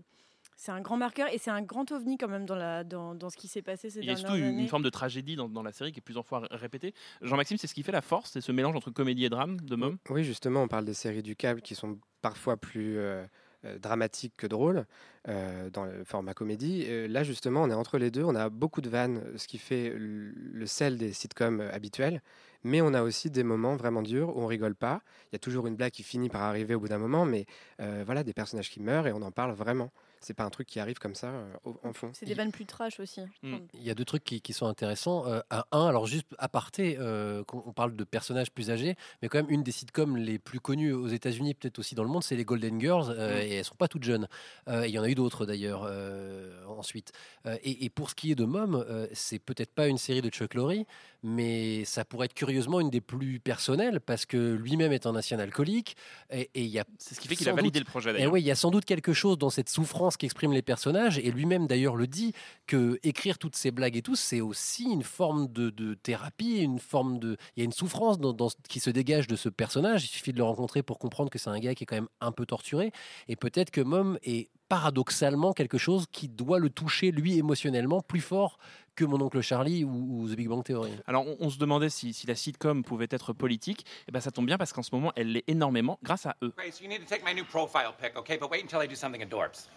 H: un grand marqueur et c'est un grand ovni quand même dans, la, dans, dans ce qui s'est passé ces
E: Il y a surtout une,
H: années.
E: une forme de tragédie dans, dans la série qui est plusieurs fois ré- répétée. Jean-Maxime, c'est ce qui fait la force, c'est ce mélange entre comédie et drame de Mom?
A: Oui, justement, on parle des séries du câble qui sont parfois plus euh, euh, dramatiques que drôles euh, dans le format comédie. Euh, là, justement, on est entre les deux. On a beaucoup de vannes, ce qui fait le sel des sitcoms euh, habituels. Mais on a aussi des moments vraiment durs où on rigole pas. Il y a toujours une blague qui finit par arriver au bout d'un moment, mais euh, voilà, des personnages qui meurent et on en parle vraiment. C'est pas un truc qui arrive comme ça euh, au- en fond.
H: C'est des vannes plus trash aussi.
E: Mm.
H: Enfin,
I: Il y a deux trucs qui, qui sont intéressants. Euh, à un, alors juste aparté, euh, qu'on- on parle de personnages plus âgés, mais quand même une des sitcoms les plus connues aux États-Unis, peut-être aussi dans le monde, c'est les Golden Girls, euh, et elles sont pas toutes jeunes. Euh, Il y en a eu d'autres d'ailleurs euh, ensuite. Euh, et, et pour ce qui est de Mom, euh, c'est peut-être pas une série de Chuck Lorre, mais ça pourrait être curieusement une des plus personnelles parce que lui-même est un ancien alcoolique, et et il y a
E: C'est ce qui fait qu'il a validé
I: doute-
E: le projet
I: et
E: d'ailleurs.
I: oui, il y a sans doute quelque chose dans cette souffrance qu'expriment les personnages, et lui-même d'ailleurs le dit, que écrire toutes ces blagues et tout, c'est aussi une forme de, de thérapie, une forme de... Il y a une souffrance dans, qui se dégage de ce personnage, il suffit de le rencontrer pour comprendre que c'est un gars qui est quand même un peu torturé, et peut-être que Mom est paradoxalement quelque chose qui doit le toucher, lui, émotionnellement, plus fort que mon oncle Charlie ou, ou The Big Bang Theory.
E: Alors, on, on se demandait si, si la sitcom pouvait être politique. Et ben, ça tombe bien parce qu'en ce moment, elle l'est énormément grâce à eux.
B: Grace, you need to take my new profile pic, okay? But wait until I do something adorbs.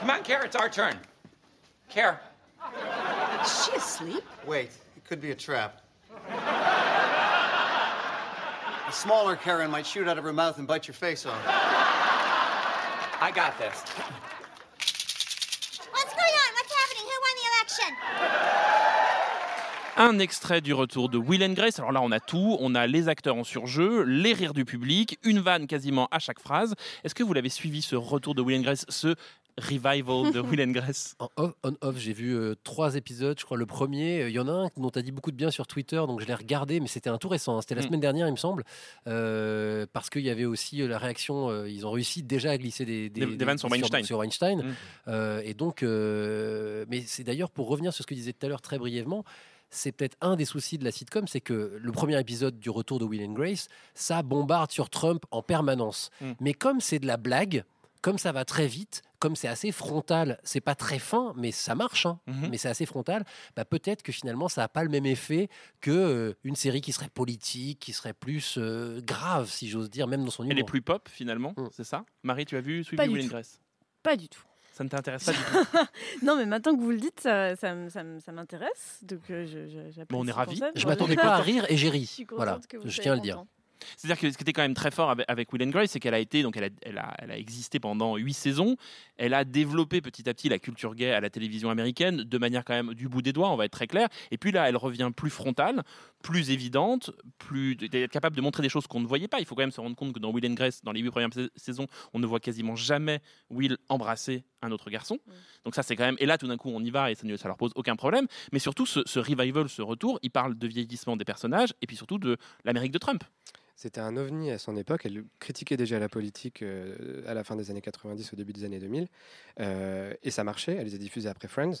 B: Come on, Kara, it's our turn. Kara.
L: Is she asleep?
G: Wait, it could be a trap. A smaller Karen might shoot out of her mouth and bite your face off.
B: I got this.
M: What's going on? What's happening? Who won the election?
E: Un extrait du retour de Will and Grace. Alors là, on a tout. On a les acteurs en surjeu, les rires du public, une vanne quasiment à chaque phrase. Est-ce que vous l'avez suivi, ce retour de Will and Grace, ce revival de Will and Grace
I: En off, on off, j'ai vu euh, trois épisodes, je crois. Le premier, euh, il y en a un dont tu as dit beaucoup de bien sur Twitter, donc je l'ai regardé, mais c'était un tout récent. hein. C'était la
E: Mm.
I: semaine dernière, il me semble, euh, parce qu'il y avait aussi la réaction. ils ont réussi déjà à glisser des,
E: Des- des vannes sur Weinstein.
I: Sur.
E: Mm.
I: Et donc, mais c'est d'ailleurs pour revenir sur ce que disait tout à l'heure très brièvement. C'est peut-être un des soucis de la sitcom, c'est que le premier épisode du retour de Will and Grace, ça bombarde sur Trump en permanence.
E: Mm.
I: Mais comme c'est de la blague, comme ça va très vite, comme c'est assez frontal, c'est pas très fin, mais ça marche, hein,
E: Mhm.
I: mais c'est assez frontal, bah peut-être que finalement ça n'a pas le même effet que euh, une série qui serait politique, qui serait plus euh, grave, si j'ose dire, même dans son humour.
E: Elle est plus pop, finalement,
I: Mm.
E: c'est ça? Marie, tu as vu,
H: du
E: Will. Grace
H: Pas du tout.
E: Ça ne t'intéresse pas du tout?
H: Non, mais maintenant que vous le dites, ça, ça m- ça m- ça m'intéresse. Donc, euh, je,
E: Bon, on est ravis.
I: Je m'attendais pas à rire et j'ai
H: Je
I: ri. Voilà,
H: que vous
I: je tiens à le dire.
E: C'est-à-dire que ce qui était quand même très fort avec, Will and Grace, c'est qu'elle a été, donc elle a, elle, a, elle a existé pendant huit saisons. Elle a développé petit à petit la culture gay à la télévision américaine de manière quand même du bout des doigts, on va être très clair. Et puis là, elle revient plus frontale, plus évidente, plus d'être capable de montrer des choses qu'on ne voyait pas. Il faut quand même se rendre compte que dans Will and Grace, dans les huit premières sais- saisons, on ne voit quasiment jamais Will embrasser un autre garçon. Donc ça, c'est quand même. Et là, tout d'un coup, on y va et ça ne ça leur pose aucun problème. Mais surtout, ce, ce revival, ce retour, il parle de vieillissement des personnages et puis surtout de l'Amérique de Trump.
A: C'était un ovni à son époque. Elle critiquait déjà la politique euh, à la fin des années 90, au début des années 2000. Euh, et ça marchait. Elle les a diffusées après Friends.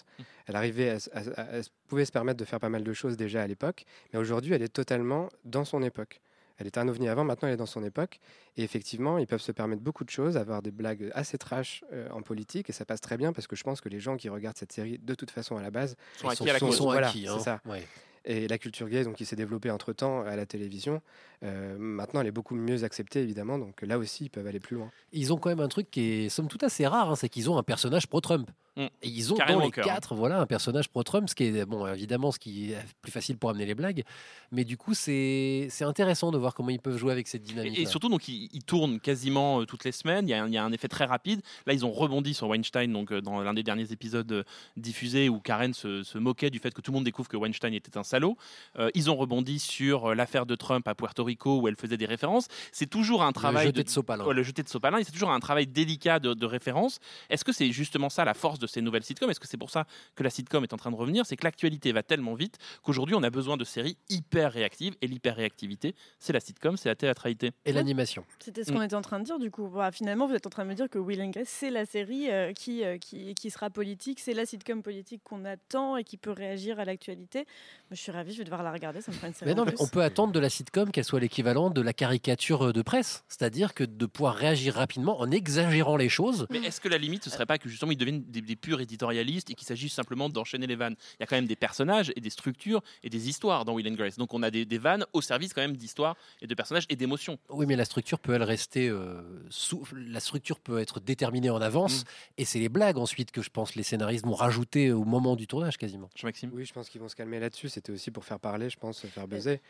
A: Elle arrivait, à, s- à- à- elle pouvait se permettre de faire pas mal de choses déjà à l'époque. Mais aujourd'hui, elle est totalement dans son époque. Elle était un ovni avant, maintenant elle est dans son époque. Et effectivement, ils peuvent se permettre beaucoup de choses, avoir des blagues assez trash euh, en politique. Et ça passe très bien parce que je pense que les gens qui regardent cette série, de toute façon, à la base,
E: Sont acquis à la
I: sont
A: voilà,
I: acquis, hein.
A: c'est ça.
I: Ouais.
A: Et la culture gay, donc, qui s'est développée entre temps à la télévision, euh, maintenant elle est beaucoup mieux acceptée, évidemment. Donc là aussi, ils peuvent aller plus loin.
I: Ils ont quand même un truc qui est somme toute assez rare, hein, c'est qu'ils ont un personnage pro-Trump.
E: Mm.
I: Et ils ont
E: Carrément
I: dans les
E: cœur, hein.
I: quatre, voilà, un personnage pro-Trump, ce qui est bon, évidemment, ce qui est plus facile pour amener les blagues. Mais du coup, c'est intéressant de voir comment ils peuvent jouer avec cette dynamique.
E: Et, et surtout, donc, ils, ils tournent quasiment euh, toutes les semaines. Il y, a un, il y a un effet très rapide. Là, ils ont rebondi sur Weinstein, donc euh, dans l'un des derniers épisodes euh, diffusés où Karen se, se moquait du fait que tout le monde découvre que Weinstein était un salaud. Euh, ils ont rebondi sur l'affaire de Trump à Puerto Rico où elle faisait des références. C'est toujours un travail
I: jeté de sopalin.
E: Ouais, le jeté de sopalin. Et c'est toujours un travail délicat de, de référence. Est-ce que c'est justement ça la force de ces nouvelles sitcoms Est-ce que c'est pour ça que la sitcom est en train de revenir? C'est que l'actualité va tellement vite qu'aujourd'hui, on a besoin de séries hyper réactives. Et l'hyper-réactivité, c'est la sitcom, c'est la théâtralité.
I: Et l'animation.
H: C'était ce qu'on
E: Mm.
H: était en train de dire du coup. Voilà, finalement, vous êtes en train de me dire que Will and Grace, c'est la série euh, qui, euh, qui, qui sera politique, c'est la sitcom politique qu'on attend et qui peut réagir à l'actualité. Je suis ravie, je vais devoir la regarder, ça me fera une série.
I: Mais non,
H: en
I: mais
H: plus.
I: on peut attendre de la sitcom qu'elle soit l'équivalent de la caricature de presse, c'est-à-dire que de pouvoir réagir rapidement en exagérant les choses.
E: Mais est-ce que la limite, ce serait pas que justement ils deviennent des, des purs éditorialistes et qu'il s'agisse simplement d'enchaîner les vannes Il y a quand même des personnages et des structures et des histoires dans Will and Grace. Donc on a des, des vannes au service quand même d'histoires et de personnages et d'émotions.
I: Oui, mais la structure peut elle rester euh, sous. La structure peut être déterminée en avance, et c'est les blagues ensuite que je pense les scénaristes vont rajouter au moment du tournage quasiment.
E: Jean-Maxime
A: Oui, je pense qu'ils vont se calmer là-dessus. C'était aussi pour faire parler, je pense, faire buzzer.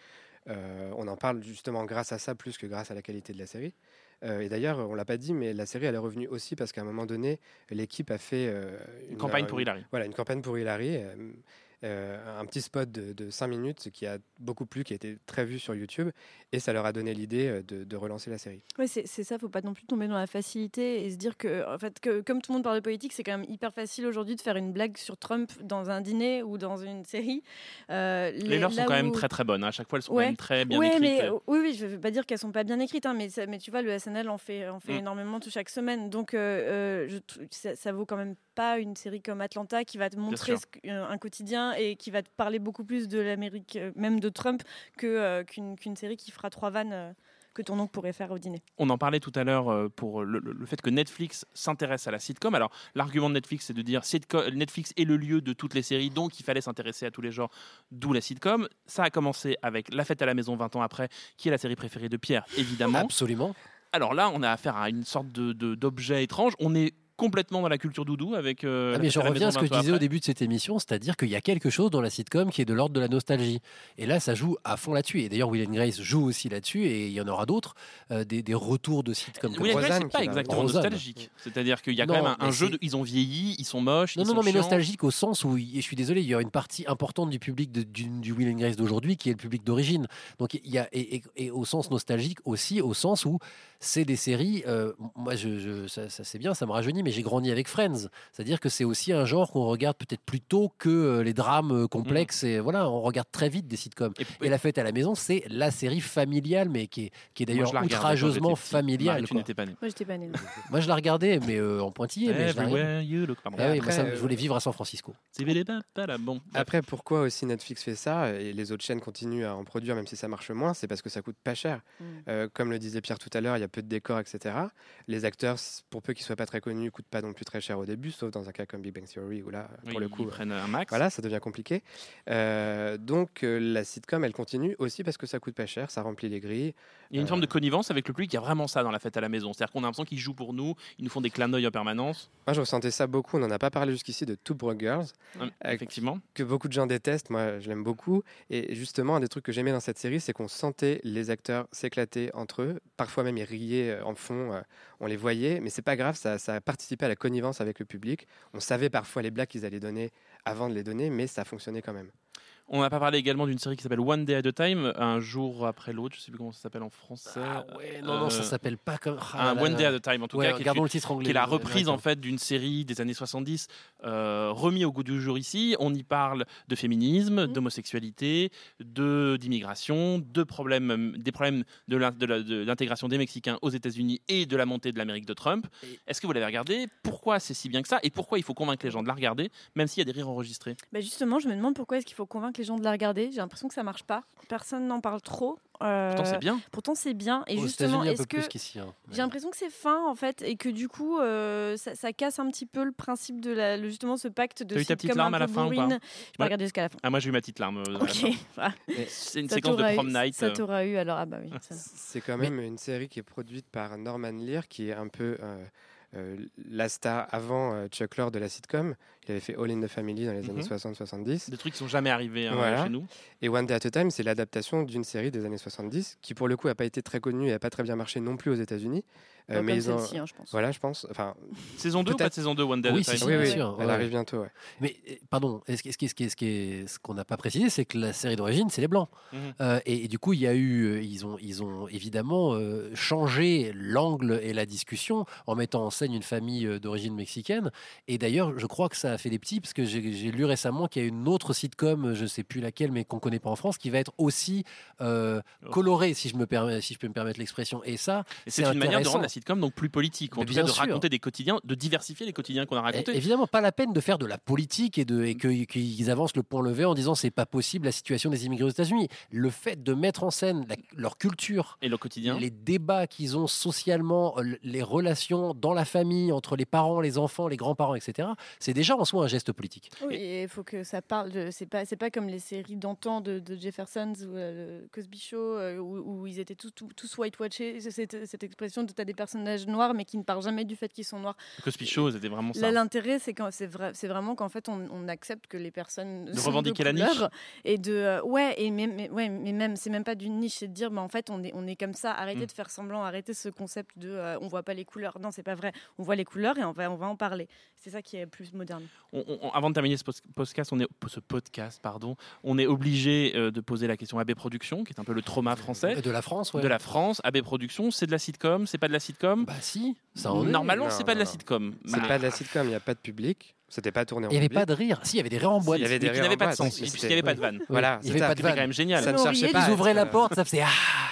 A: Euh, on en parle justement grâce à ça plus que grâce à la qualité de la série. Euh, et d'ailleurs, on l'a pas dit, mais la série elle est revenue aussi parce qu'à un moment donné, l'équipe a fait euh,
E: Une campagne pour Hillary.
A: Voilà, une campagne pour Hillary. Euh, un petit spot de, de 5 minutes qui a beaucoup plu, qui a été très vu sur YouTube, et ça leur a donné l'idée euh, de, de relancer la série.
H: Ouais, c'est ça, faut pas non plus tomber dans la facilité et se dire que, en fait, que comme tout le monde parle de politique, c'est quand même hyper facile aujourd'hui de faire une blague sur Trump dans un dîner ou dans une série. Euh,
E: Les leurs sont quand même très très bonnes. hein. À chaque fois, elles sont
H: Ouais.
E: quand même très bien
H: Ouais,
E: écrites.
H: mais, euh, oui, oui, je ne veux pas dire qu'elles sont pas bien écrites, hein, mais, ça- mais tu vois, le SNL en fait, en fait
E: Mm.
H: énormément tout chaque semaine. Donc, euh, je ça, ça vaut quand même pas une série comme Atlanta qui va te montrer ce euh, un quotidien et qui va te parler beaucoup plus de l'Amérique, euh, même de Trump, que, euh, qu'une qu'une série qui fera trois vannes euh, que ton oncle pourrait faire au dîner.
E: On en parlait tout à l'heure pour le, le- le fait que Netflix s'intéresse à la sitcom. Alors, l'argument de Netflix, c'est de dire sitcom, Netflix est le lieu de toutes les séries, donc il fallait s'intéresser à tous les genres, d'où la sitcom. Ça a commencé avec La fête à la maison 20 ans après, qui est la série préférée de Pierre, évidemment.
I: Absolument.
E: Alors là, on a affaire à une sorte de- de- d'objet étrange. On est complètement dans la culture doudou avec. euh,
I: Ah, mais je reviens à ce que je
E: 20 ans
I: disais au début de cette émission, c'est-à-dire qu'il y a quelque chose dans la sitcom qui est de l'ordre de la nostalgie. Et là, ça joue à fond là-dessus. Et d'ailleurs, Will and Grace joue aussi là-dessus, et il y en aura d'autres, euh, des, des retours de sitcom. comme
E: Will and. Grace, c'est pas exactement
I: Rosanne.
E: nostalgique. C'est-à-dire qu'il y a quand même un, jeu. De, ils ont vieilli, ils sont moches.
I: Non,
E: ils
I: non,
E: sont
I: non, mais
E: chiants.
I: nostalgique au sens où, et je suis désolé, il y a une partie importante du public de- du, du Will and Grace d'aujourd'hui qui est le public d'origine. Donc il y a, et, et- et au sens nostalgique aussi, au sens où c'est des séries, euh, moi je, je- ça, ça, c'est bien, ça me rajeunit, mais j'ai grandi avec Friends. C'est-à-dire que c'est aussi un genre qu'on regarde peut-être plus tôt que euh, les drames euh, complexes.
E: Mm.
I: Et voilà, on regarde très vite des sitcoms. Et, La fête à la maison, c'est la série familiale, mais qui est, qui est d'ailleurs outrageusement familiale.
E: Marie, tu n'étais pas né.
H: Moi, j'étais pas née. non.
I: Moi, je la regardais, mais euh, en pointillé. Mais je
E: you look. Pardon.
I: Ah oui, moi, ça,
A: Après,
I: je voulais vivre à San Francisco.
E: C'est là, bon.
A: Après, pourquoi aussi Netflix fait ça et les autres chaînes continuent à en produire même si ça marche moins C'est parce que ça coûte pas cher.
H: Mm.
A: Euh, comme le disait Pierre tout à l'heure, il y a peu de décors, etc. Les acteurs, pour peu qu'ils soient pas très connus, coûtent pas non plus très cher au début, sauf dans un cas comme Big Bang Theory où là, pour le coup,
E: ils prennent un max.
A: Voilà, ça devient compliqué. Euh, donc euh, la sitcom, elle continue aussi parce que ça coûte pas cher, ça remplit les grilles.
E: Il y a une
A: Euh,
E: forme de connivence avec le public. Il y a vraiment ça dans la fête à la maison. C'est-à-dire qu'on a l'impression qu'ils jouent pour nous. Ils nous font des clins d'œil en permanence.
A: Moi, je ressentais ça beaucoup. On n'en a pas parlé jusqu'ici de Two Broke Girls.
E: Hum, effectivement.
A: Que beaucoup de gens détestent. Moi, je l'aime beaucoup. Et justement, un des trucs que j'aimais dans cette série, c'est qu'on sentait les acteurs s'éclater entre eux. Parfois même, ils euh, en fond. euh, on les voyait. Mais c'est pas grave. Ça, ça a participé à la connivence avec le public. On savait parfois les blagues qu'ils allaient donner avant de les donner, mais ça fonctionnait quand même.
E: On n'a pas parlé également d'une série qui s'appelle One Day at a Time, un jour après l'autre. Je sais plus comment ça s'appelle en français.
I: ouais, non, non, ça s'appelle pas comme. Ah
E: un
I: là
E: One
I: là.
E: Day at a Time, en tout
I: Ouais,
E: cas. qui est
I: le titre anglais,
E: Qui est la
I: euh,
E: reprise en fait d'une série des années 70, euh, remis au goût du jour ici. On y parle de féminisme, d'homosexualité, de d'immigration, de problèmes, des problèmes de l'intégration des Mexicains aux États-Unis et de la montée de l'Amérique de Trump. Est-ce que vous l'avez regardé? Pourquoi c'est si bien que ça? Et pourquoi il faut convaincre les gens de la regarder, même s'il y a des rires enregistrés?
H: Bah justement, je me demande pourquoi est-ce qu'il faut convaincre les gens de la regarder. J'ai l'impression que ça marche pas. Personne n'en parle trop. Euh,
E: Pourtant, c'est bien.
H: Pourtant c'est bien. Et
I: Aux
H: justement, est-ce que
I: hein.
H: j'ai l'impression que c'est fin en fait et que du coup euh, ça, ça casse un petit peu le principe de la, le- justement ce pacte de
E: T'as eu ta petite larme à la fin ou pas.
H: J'ai pas
E: Ouais.
H: regardé jusqu'à la fin.
E: Ah, moi j'ai eu ma petite larme. euh,
H: Ok.
E: C'est une
H: Ça
E: séquence de
H: t'aura eu-
E: prom night.
H: Ça
E: euh.
H: t'aura eu alors ah bah oui.
A: C'est quand même une série qui est produite par Norman Lear, qui est un peu euh, euh, la star avant euh, Chuck Lorre de la sitcom. Il avait fait All in the Family dans les
E: Mhm.
A: années 60-70.
E: Des trucs qui sont jamais arrivés hein,
A: Voilà.
E: chez nous.
A: Et One Day at a Time, c'est l'adaptation d'une série des années 70 qui, pour le coup, n'a pas été très connue et n'a pas très bien marché non plus aux États-Unis.
H: Pas comme
A: ils ont-
H: hein, je pense.
A: Voilà, je pense. Enfin,
E: Saison 2 ou pas
A: peut-être-
E: de saison 2 One Day at a
I: Oui,
E: Time?
I: si,
A: oui,
I: bien
A: oui,
I: sûr,
A: elle
I: ouais.
A: arrive bientôt. ouais.
I: Mais euh, pardon, ce qui- ce ce ce qu'on n'a pas précisé, c'est que la série d'origine, c'est les blancs.
E: Mhm.
I: Euh, et, et du coup, il y a eu, euh, ils ont, ils ont évidemment euh, changé l'angle et la discussion en mettant en scène une famille euh, d'origine mexicaine. Et d'ailleurs, je crois que ça a fait des petits parce que j'ai lu récemment qu'il y a une autre sitcom, je sais plus laquelle, mais qu'on connaît pas en France, qui va être aussi euh, colorée, si je me permets, si je peux me permettre l'expression. Et ça,
E: c'est une manière de rendre la sitcom donc plus politique, en tout cas de
I: sûr.
E: raconter des quotidiens, de diversifier les quotidiens qu'on a racontés.
I: Évidemment, pas la peine de faire de la politique et, de, et qu'ils avancent le point levé en disant c'est pas possible la situation des immigrés aux États-Unis. Le fait de mettre en scène la- leur culture,
E: Et le quotidien.
I: les débats qu'ils ont socialement, euh, les relations dans la famille entre les parents, les enfants, les grands-parents, etc., c'est déjà en soi un geste politique.
H: Oui, et il faut que ça parle de. C'est pas, c'est pas comme les séries d'antan de, de Jeffersons ou euh, le Cosby Show euh, où, où ils étaient tous, tous, tous whitewashés. C'est Cette, cette expression de tu as des personnages noirs mais qui ne parlent jamais du fait qu'ils sont noirs.
E: Cosby Show, c'était vraiment ça.
H: Là, l'intérêt, c'est quand c'est vrai, c'est vraiment qu'en fait, on, on accepte que les personnes
E: De
H: sont
E: revendiquer la
H: couleur
E: niche.
H: et de euh, ouais et même mais, ouais, mais même c'est même pas d'une niche, c'est de dire, bah, en fait, on est on est comme ça. Arrêtez
E: Mm.
H: de faire semblant, arrêtez ce concept de euh, on voit pas les couleurs. Non, c'est pas vrai. On voit les couleurs et on va on va en parler. C'est ça qui est plus moderne.
E: On- on- avant de terminer ce podcast, on est, ce podcast, pardon, on est obligé euh, de poser la question AB Productions, qui est un peu le trauma français.
I: De la France, ouais.
E: De la France, AB Productions, c'est de la sitcom, c'est pas de la sitcom
I: Bah si, ça en.
E: Normalement, c'est pas de la sitcom.
A: C'est pas de la sitcom, il n'y a pas de public. C'était pas tourné en
I: Il n'y avait
A: public.
I: pas de rire. Si, il y avait des rires en boîte.
A: Il y avait des
E: mais qui
A: rires
E: n'avait
A: en
E: pas de
A: boîte,
E: sens,
A: mais
E: puisqu'il n'y avait pas de vanne.
A: Voilà,
I: il n'y avait
A: c'était-
I: pas de
E: C'était quand
I: vanne.
E: même génial.
A: Ça ne cherchait pas.
I: Ils ouvraient la porte, ça faisait ah.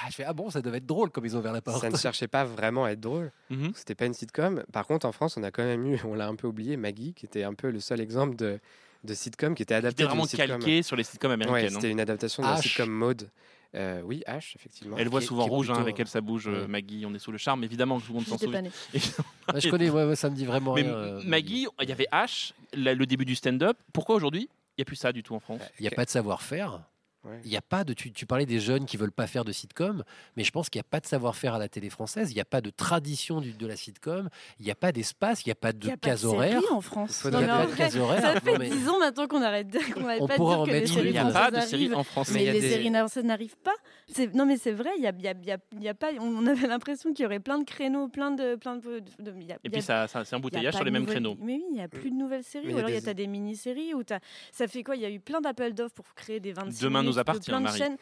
I: Je fais ah bon, ça devait être drôle comme ils ont ouvert la porte.
A: Ça ne cherchait pas vraiment à être drôle.
E: Mhm.
A: C'était pas une sitcom. Par contre, en France, on a quand même eu, on l'a un peu oublié, Maggie, qui était un peu le seul exemple de, de sitcom qui était adapté
E: C'était vraiment
A: d'une sitcom.
E: calqué sur les sitcoms
A: Ouais,
E: américaines. hein.
A: c'était une adaptation de la
I: H.
A: sitcom Maude. Euh, oui, H, effectivement.
E: Elle voit
I: Qui
E: souvent
I: est
E: rouge, hein, avec elle ça bouge, euh,
I: ouais.
E: Maggie, on est sous le charme, évidemment que tout le monde s'en souvient.
I: je connais, ouais, ouais, ça me dit vraiment
E: Mais
I: rien. euh,
E: Maggie, il y avait H, la- le début du stand-up. Pourquoi aujourd'hui il n'y a plus ça du tout en France
I: Il n'y a pas de savoir-faire.
A: Ouais.
I: Il y a pas de. Tu, tu parlais des jeunes qui veulent pas faire de sitcom, mais je pense qu'il n'y a pas de savoir-faire à la télé française. Il n'y a pas de tradition du- de la sitcom. Il n'y a pas d'espace. Il n'y a pas
H: Il
I: de
H: y a pas de
I: case horaire.
H: en France. Non, mais
A: pas
H: en
A: de
H: vrai. Ça fait
I: mais-
H: 10 ans maintenant qu'on arrête, de- qu'on
I: On
H: pas de
I: pourra
H: dire
I: en
H: que
I: mettre
H: les
I: une.
H: séries
E: Il n'y a pas de série
H: arrivent.
E: en France.
A: Mais y a
H: les
A: des-
H: séries françaises n'arrivent pas. C'est- Non, mais c'est vrai, il y a, il y a- il y a- y a pas. On avait l'impression qu'il y aurait plein de créneaux, plein de, plein de. de- de- il y a-
E: Et puis ça, ça c'est
H: a
E: embouteillage sur les mêmes créneaux.
H: Mais oui, il n'y a plus de nouvelles séries. Ou
A: y a
H: alors il y a
A: des-
H: t'as des mini-séries. Ça fait quoi Il y a eu plein d'appels d'offres pour créer des 26
E: Demain nous appartient,
H: plein de
E: Marie.
H: chaînes.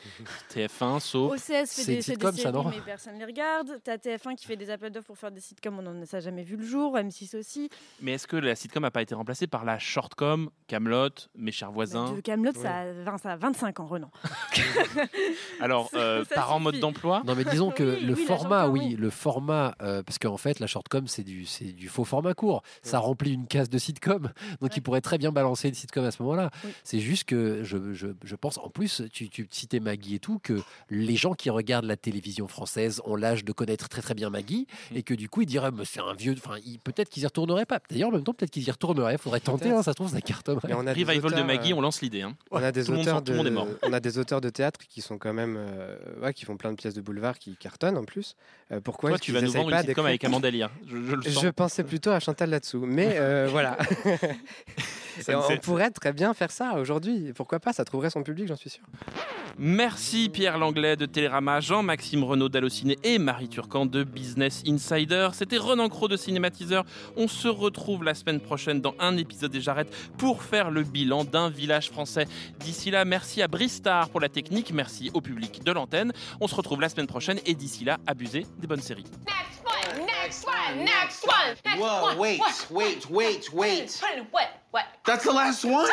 E: TF1, Soap.
H: OCS fait
I: C'est
H: des, fait des séries, mais personne ne les regarde. T'as TF1 qui fait des appels d'offres pour faire des sitcoms, on n'en a jamais vu le jour. M6 aussi.
E: Mais est-ce que la sitcom n'a pas été remplacée par la shortcom, Camelot, Mes chers voisins
H: De Camelot, ça, a 20 ça a 25 ans, Renan.
E: Alors, euh,
H: ça
E: parents mode d'emploi
I: Non, mais disons que
H: Oui,
I: le
H: oui,
I: format, oui,
H: oui.
I: le format, euh, parce qu'en fait, la shortcom, c'est du, c'est du faux format court. Ça remplit une case de sitcom, donc
H: Ouais.
I: il pourrait très bien balancer une sitcom à ce moment-là.
H: Oui.
I: C'est juste que je, je, je pense, en plus, tu, tu citais Maggie et tout, que les gens qui regardent la télévision française ont l'âge de connaître très très bien Maggie,
E: Mm.
I: et que du coup, ils diraient, mais c'est un vieux, enfin, peut-être qu'ils y retourneraient pas. D'ailleurs, en même temps, peut-être qu'ils y retourneraient. Faudrait tenter, hein, ça se trouve, ça cartonnerait.
A: Mais on a
E: Revival de
A: auteurs,
E: Maggie,
A: euh,
E: on lance l'idée. hein.
A: On a des
E: Tout le monde
A: auteurs
E: sort- tout le monde est
A: de-
E: mort.
A: on a des auteurs de théâtre qui sont quand même, euh, ouais, qui font plein de pièces de boulevard qui cartonnent en plus. Euh, pourquoi
E: Toi, tu vas nous vendre
A: pas
E: une sitcom
A: d'écrire-
E: avec Amanda Lear. Je, je le sens.
A: Je pensais plutôt à Chantal là-dessous, mais euh, voilà.
E: Ça
A: on pourrait très bien faire ça aujourd'hui. Pourquoi pas? Ça trouverait son public, j'en suis sûr.
E: Merci Pierre Langlais de Télérama, Jean-Maxime Renaud d'Allociné et Marie Turcan de Business Insider. C'était Renan Cro de Cinématiseur. On se retrouve la semaine prochaine dans un épisode des Jarrettes pour faire le bilan d'un village français. D'ici là, merci à Bristar pour la technique, merci au public de l'antenne. On se retrouve la semaine prochaine et d'ici là, abusez des bonnes séries.
F: Next one, next one, next one. Next
N: Whoa,
F: one.
N: wait,
F: what,
N: wait, wait, wait.
F: What? What?
N: That's the last one.